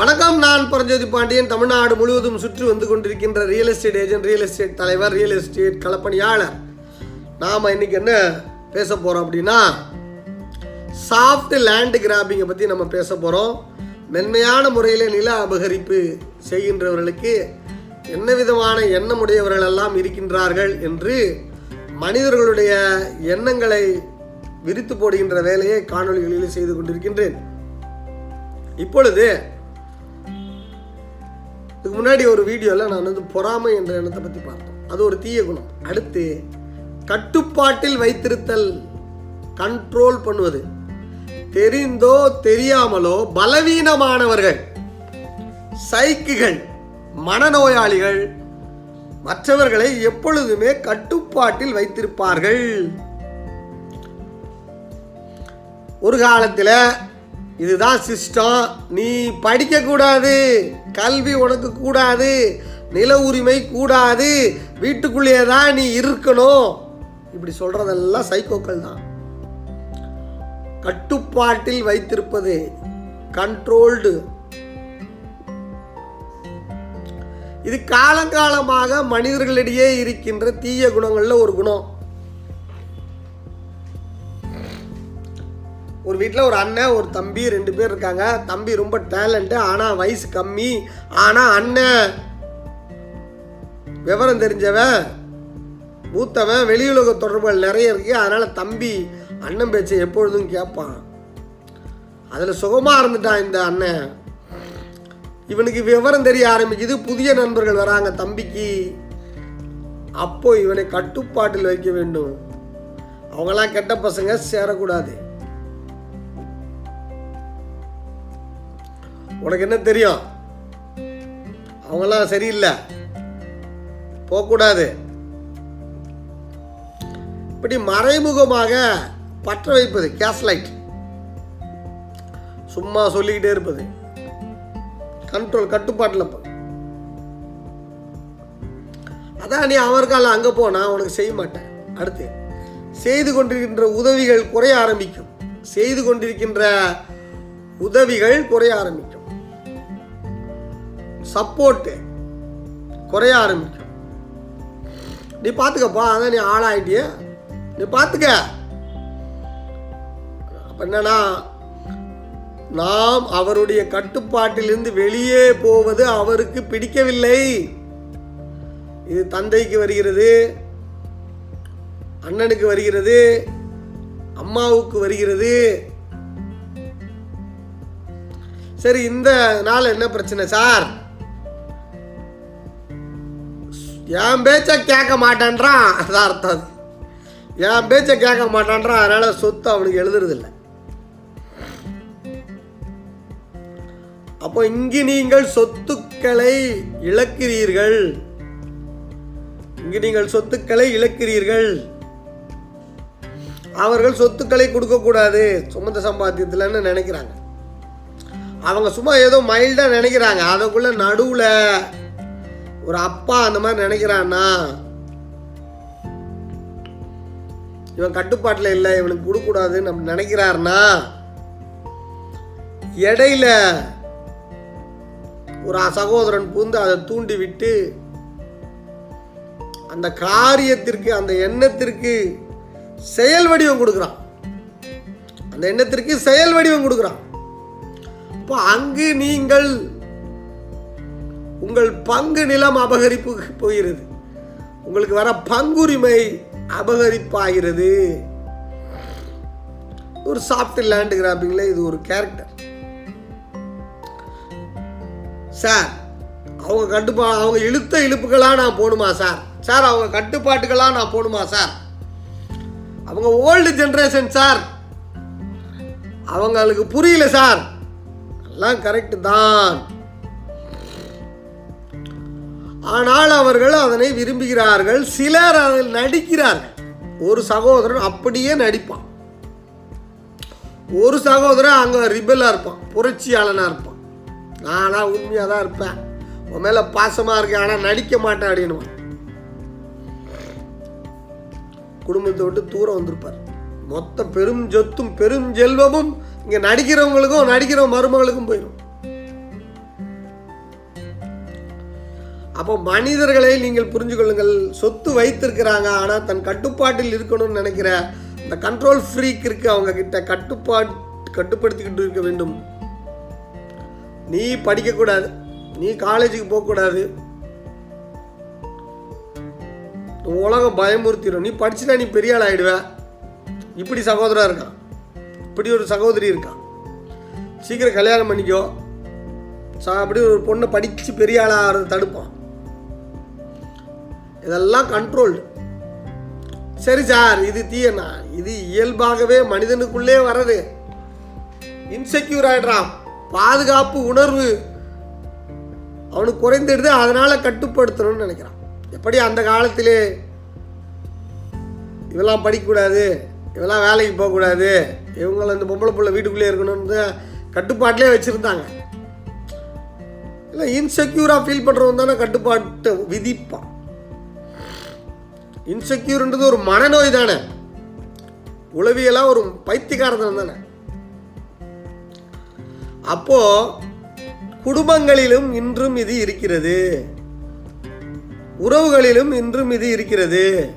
வணக்கம் நான் பரஞ்சோதி பாண்டியன். தமிழ்நாடு முழுவதும் சுற்றி வந்து கொண்டிருக்கின்ற real estate agent real estate தலைவர் ரியல் எஸ்டேட் களப்பணியாளர் நாம் இன்னைக்கு என்ன பேச போகிறோம் அப்படின்னா சாஃப்ட் லேண்ட் கிராபிங்கை பற்றி நம்ம பேச போகிறோம் மென்மையான முறையில் நில அபகரிப்பு செய்கின்றவர்களுக்கு என்ன விதமான எண்ணமுடையவர்கள் எல்லாம் இருக்கின்றார்கள் என்று மனிதர்களுடைய எண்ணங்களை விரித்து போடுகின்ற வேலையை காணொளிகளில் செய்து கொண்டிருக்கின்றேன். இப்பொழுது இதுக்கு முன்னாடி ஒரு வீடியோவில் நான் வந்து பொறாமை என்ற எண்ணத்தை பற்றி பார்த்தோம். அது ஒரு தீய குணம். அடுத்து கட்டுப்பாட்டில் வைத்திருத்தல் கண்ட்ரோல் பண்ணுவது. தெரிந்தோ தெரியாமலோ பலவீனமானவர்கள் சைக்குகள் மனநோயாளிகள் மற்றவர்களை எப்பொழுதுமே கட்டுப்பாட்டில் வைத்திருப்பார்கள். ஒரு காலத்தில் இதுதான் சிஸ்டம் நீ படிக்கக்கூடாது. கல்வி உனக்கு கூடாது. நில உரிமை கூடாது. வீட்டுக்குள்ளேயே தான் நீ இருக்கணும். இப்படி சொல்கிறதெல்லாம் சைக்கோக்கள் தான். கட்டுப்பாட்டில் வைத்திருப்பது. கண்ட்ரோல்டு இது காலங்காலமாக மனிதர்களிடையே இருக்கின்ற தீய குணங்களில் ஒரு குணம். ஒரு வீட்டில் ஒரு அண்ணன் ஒரு தம்பி ரெண்டு பேர் இருக்காங்க. தம்பி ரொம்ப டேலண்ட்டு ஆனால் வயசு கம்மி. ஆனால் அண்ணன். விவரம் தெரிஞ்சவன் மூத்தவன் வெளியுலக தொடர்புகள் நிறைய இருக்கு. அதனால் தம்பி அண்ணன் பேச்சை எப்பொழுதும் கேட்பான். அதில் சுகமாக இருந்துட்டான் இந்த அண்ணன். இவனுக்கு விவரம் தெரிய ஆரம்பிக்குது. புதிய நண்பர்கள் வராங்க தம்பிக்கு. அப்போ இவனை கட்டுப்பாட்டில் வைக்க வேண்டும். அவங்களாம் கெட்ட பசங்க சேரக்கூடாது. உனக்கு என்ன தெரியும்? அவங்களாம் சரியில்லை. போகக்கூடாது. இப்படி மறைமுகமாக பற்ற வைப்பது கேஸ் லைட் சும்மா சொல்லிக்கிட்டே இருப்பது. கண்ட்ரோல் கட்டுப்பாட்டில் அதான் நீ அவர்கால அங்கே போ நான் உனக்கு செய்ய மாட்டேன். அடுத்து செய்து கொண்டிருக்கின்ற உதவிகள் குறைய ஆரம்பிக்கும். செய்து கொண்டிருக்கின்ற உதவிகள் குறைய ஆரம்பிக்கும். சப்போர்ட்டு குறைய ஆரம்பிக்கும். நீ பார்த்துக்கப்பா அதான் நீ ஆளாயிட்டிய. நீ பார்த்துக்க அப்போ என்னன்னா நாம் அவருடைய கட்டுப்பாட்டிலிருந்து வெளியே போவது அவருக்கு பிடிக்கவில்லை. இது தந்தைக்கு வருகிறது அண்ணனுக்கு வருகிறது அம்மாவுக்கு வருகிறது. சரி இந்த நாள் என்ன பிரச்சனை சார்? என் பேச்ச கேட்க மாட்டேன்றான் அதான் அர்த்தம். அது என் பேச்ச கேட்க மாட்டான்றான் அதனால சொத்து அவனுக்கு எழுதுறதில்ல. அப்போ இங்கு நீங்கள் சொத்துக்களை இழக்கிறீர்கள். இங்கு நீங்கள் சொத்துக்களை இழக்கிறீர்கள். அவர்கள் சொத்துக்களை கொடுக்கக்கூடாது. சுமந்த சம்பாத்தியத்தில்னு நினைக்கிறாங்க. அவங்க சும்மா ஏதோ மைல்டாக நினைக்கிறாங்க. அதுக்குள்ள நடுவில் ஒரு அப்பா அந்த மாதிரி நினைக்கிறான்னா இவன் கட்டுப்பாட்டில் இல்லை இவனுக்கு கொடுக்கூடாதுன்னு நம்ம நினைக்கிறாருன்னா இடையில ஒரு சகோதரன் பூந்து அதை தூண்டி விட்டு அந்த காரியத்திற்கு அந்த எண்ணத்திற்கு செயல் வடிவம் கொடுக்குறான். அந்த எண்ணத்திற்கு செயல் வடிவம் கொடுக்குறான். அப்போ அங்கு நீங்கள் உங்கள் பங்கு நிலம் அபகரிப்பு போகிறது. உங்களுக்கு வர பங்குரிமை அபகரிப்பாகிறது. ஒரு சாஃப்ட் லேண்ட் கிராபிங்ல இது ஒரு கேரக்டர் சார் அவங்க கட்டுப்பா அவங்க இழுத்த இழுப்புகளாக நான் போகணுமா சார் சார் அவங்க கட்டுப்பாட்டுகளாக நான் போகணுமா சார் அவங்க ஓல்டு ஜென்ரேஷன் சார் அவங்களுக்கு புரியல சார் எல்லாம் கரெக்டு தான். ஆனால் அவர்கள் அதனை விரும்புகிறார்கள். சிலர் அதில் நடிக்கிறார்கள். ஒரு சகோதரன் அப்படியே நடிப்பான். ஒரு சகோதரன் அங்கே ரிபலாக இருப்பான். புரட்சியாளனாக இருப்பான். நானா உண்மையாக தான் இருப்பேன். உன் மேலே பாசமாக இருக்கேன் ஆனால் நடிக்க மாட்டேன் அப்படின்னு குடும்பத்தை விட்டு தூரம் வந்திருப்பார். மொத்த பெரும் சொத்தும் பெரும் செல்வமும் இங்கே நடிக்கிறவங்களுக்கும் நடிக்கிற மருமகளுக்கும் போயிடும் அப்போ மனிதர்களை நீங்கள் புரிஞ்சு கொள்ளுங்கள் சொத்து வைத்திருக்கிறாங்க ஆனால் தன் கட்டுப்பாட்டில் இருக்கணும்னு நினைக்கிற இந்த கண்ட்ரோல் ஃப்ரீக் இருக்கு அவங்க கிட்ட கட்டுப்பாட் கட்டுப்படுத்திக்கிட்டு இருக்க வேண்டும். நீ படிக்கக்கூடாது. நீ காலேஜுக்கு போகக்கூடாது. உலகம் பயமுறுத்திடும். நீ படிச்சுட்டா நீ பெரிய ஆள் ஆகிடுவ இப்படி சகோதரா இருக்கான் இப்படி ஒரு சகோதரி இருக்கான் சீக்கிரம் கல்யாணம் பண்ணிக்கோ. சா அப்படி ஒரு பொண்ணை படித்து பெரிய ஆளாகிறத தடுப்பான். இதெல்லாம் கண்ட்ரோல்டு சரி சார் இது தீயண்ணா இது இயல்பாகவே மனிதனுக்குள்ளே வர்றது. இன்செக்யூர் ஆகிடுறான் பாதுகாப்பு உணர்வு. அவனுக்கு குறைந்துடுது அதனால் கட்டுப்படுத்தணும்னு நினைக்கிறான். எப்படி அந்த காலத்திலே இவெல்லாம் படிக்கக்கூடாது இவெல்லாம் வேலைக்கு போகக்கூடாது இவங்கள இந்த பொம்பளை பிள்ளை வீட்டுக்குள்ளே இருக்கணும்னு கட்டுப்பாட்டிலே வச்சுருந்தாங்க. இல்லை இன்செக்யூராக ஃபீல் பண்ணுறவன் தானே கட்டுப்பாட்டை விதிப்பான். இன்செக்யூர்ன்றது ஒரு மனநோய் தானே. உளவியலாக ஒரு பைத்தியக்காரத்தனம் தானே. அப்போ குடும்பங்களிலும் இன்றும் இது இருக்கிறது. உறவுகளிலும் இன்றும் இது இருக்கிறது.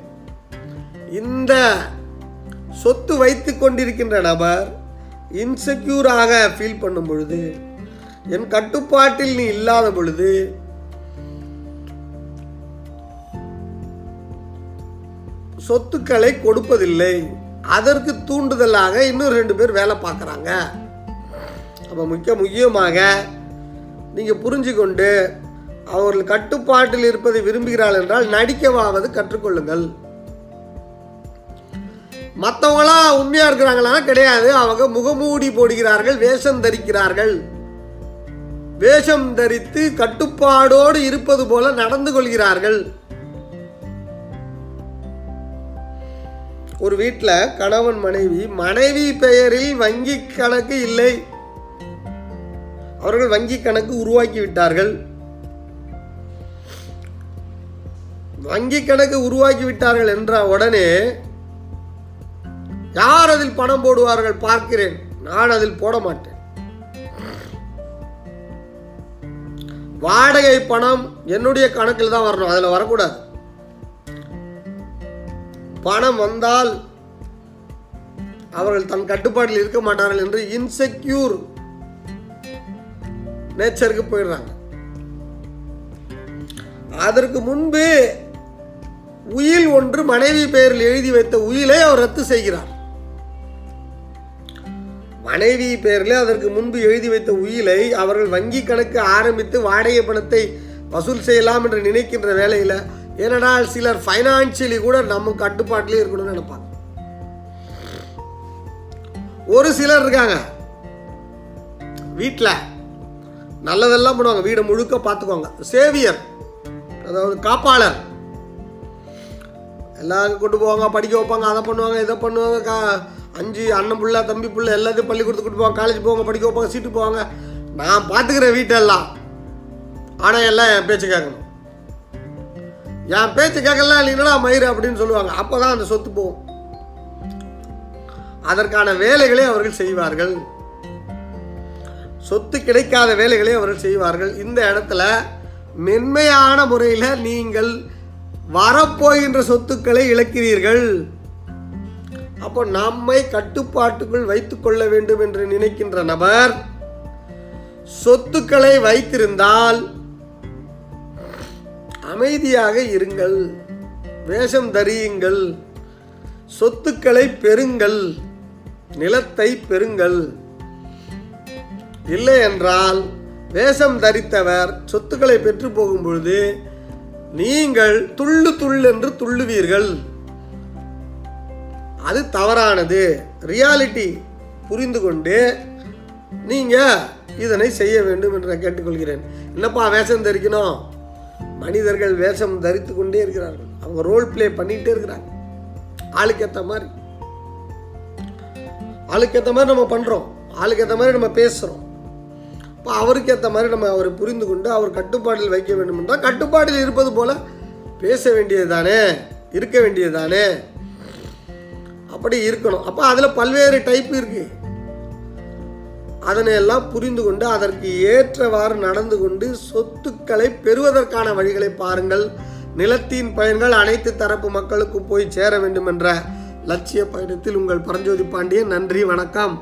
இந்த சொத்து வைத்து கொண்டிருக்கின்ற நபர் இன்செக்யூராக ஃபீல் பண்ணும் பொழுது என் கட்டுப்பாட்டில் நீ இல்லாத பொழுது சொத்துக்களை கொடுப்பதில்லை. அதற்கு தூண்டுதலாக இன்னும் ரெண்டு பேர் வேலை பார்க்குறாங்க. அப்போ முக்கிய முக்கியமாக நீங்கள் புரிஞ்சு கொண்டு அவர்கள் கட்டுப்பாட்டில் இருப்பதை விரும்புகிறாள் என்றால் நடிக்கவாவது கற்றுக்கொள்ளுங்கள். மற்றவங்களாம் உண்மையாக இருக்கிறாங்களா கிடையாது. அவங்க முகமூடி போடுகிறார்கள் வேஷம் தரிக்கிறார்கள். வேஷம் தரித்து கட்டுப்பாடோடு இருப்பது போல நடந்து கொள்கிறார்கள். ஒரு வீட்டில் கணவன் மனைவி மனைவி பெயரில் வங்கி கணக்கு இல்லை. அவர்கள் வங்கி கணக்கு உருவாக்கி விட்டார்கள். வங்கி கணக்கு உருவாக்கி விட்டார்கள் என்ற உடனே யார் அதில் பணம் போடுவார்கள் பார்க்கிறேன். நான் அதில் போட மாட்டேன். வாடகை பணம் என்னுடைய கணக்கில் தான் வரணும். அதில் வரக்கூடாது. பணம் வந்தால் அவர்கள் தன் கட்டுப்பாட்டில் இருக்க மாட்டார்கள் என்று இன்செக்யூர் நேச்சருக்கு போயிடுறாங்க. அதற்கு முன்பு உயில் ஒன்று மனைவி பெயரில் எழுதி வைத்த உயிலை அவர் ரத்து செய்கிறார். மனைவி பெயரில் அதற்கு முன்பு எழுதி வைத்த உயிலை அவர்கள் வங்கி கணக்கு ஆரம்பித்து வாடகை பணத்தை வசூல் செய்யலாம் என்று நினைக்கின்ற வேலையில் ஏனென்றால் சிலர் ஃபைனான்சியலி கூட நம்ம கட்டுப்பாட்டிலே இருக்கணும்னு நினைப்பாங்க. ஒரு சிலர் இருக்காங்க. வீட்டில் நல்லதெல்லாம் பண்ணுவாங்க. வீடை முழுக்க பார்த்துக்குவாங்க. சேவியர் அதாவது காப்பாளர். எல்லாருக்கும் கொண்டு போவாங்க படிக்க வைப்பாங்க அதை பண்ணுவாங்க இதை பண்ணுவாங்க கா அஞ்சு அண்ணன் புள்ள தம்பி புள்ள எல்லாத்தையும் பள்ளிக்கூடத்துக்கு கூட்டு போவாங்க காலேஜ் போவாங்க படிக்க வைப்பாங்க சீட்டு போவாங்க. நான் பார்த்துக்கிறேன் வீட்டெல்லாம் ஆனால் எல்லாம் என் பேச்சு கேட்கணும். என் பேச்சு கேட்கலாம் இல்லைன்னா மயிறு அப்படின்னு சொல்லுவாங்க. அப்போ தான் அந்த சொத்து போகும். அதற்கான வேலைகளை அவர்கள் செய்வார்கள். சொத்து கிடைக்காத வேலைகளை அவர்கள் செய்வார்கள். இந்த இடத்துல மென்மையான முறையில் நீங்கள் வரப்போகின்ற சொத்துக்களை இழக்கிறீர்கள். அப்போ நம்மை கட்டுப்பாட்டுக்குள் வைத்துக் கொள்ள வேண்டும் என்று நினைக்கின்ற நபர் சொத்துக்களை வைத்திருந்தால் அமைதியாக இருங்கள். வேஷம் தரியுங்கள். சொத்துக்களை பெறுங்கள். நிலத்தை பெறுங்கள். இல்லை என்றால் வேஷம் தரித்தவர் சொத்துக்களை பெற்று போகும் பொழுது நீங்கள் துள்ளு துள்ளென்று துள்ளுவீர்கள். அது தவறானது. ரியாலிட்டி புரிந்து கொண்டு நீங்கள் இதனை செய்ய வேண்டும் என்று நான் கேட்டுக்கொள்கிறேன். என்னப்பா வேஷம் தரிக்கணும்? மனிதர்கள் வேஷம் தரித்து கொண்டே இருக்கிறார்கள். அவங்க ரோல் ப்ளே பண்ணிகிட்டே இருக்கிறாங்க. ஆளுக்கு ஏற்ற மாதிரி. ஆளுக்கு ஏற்ற மாதிரி நம்ம பண்ணுறோம் ஆளுக்கு ஏற்ற மாதிரி நம்ம பேசுகிறோம் இப்போ அவருக்கு ஏற்ற மாதிரி நம்ம அவரை புரிந்து கொண்டு அவர் கட்டுப்பாட்டில் வைக்க வேண்டும் என்றால் கட்டுப்பாட்டில் இருப்பது போல பேச வேண்டியது தானே இருக்க வேண்டியது தானே அப்படி இருக்கணும். அப்போ அதில் பல்வேறு டைப் இருக்குது அதனை எல்லாம் புரிந்து கொண்டு அதற்கு ஏற்றவாறு நடந்து கொண்டு சொத்துக்களை பெறுவதற்கான வழிகளை பாருங்கள். நிலத்தின் பயன்கள் அனைத்து தரப்பு மக்களுக்கும் போய் சேர வேண்டும் என்ற லட்சிய பயணத்தில் உங்கள் பரஞ்சோதி பாண்டியன் நன்றி வணக்கம்.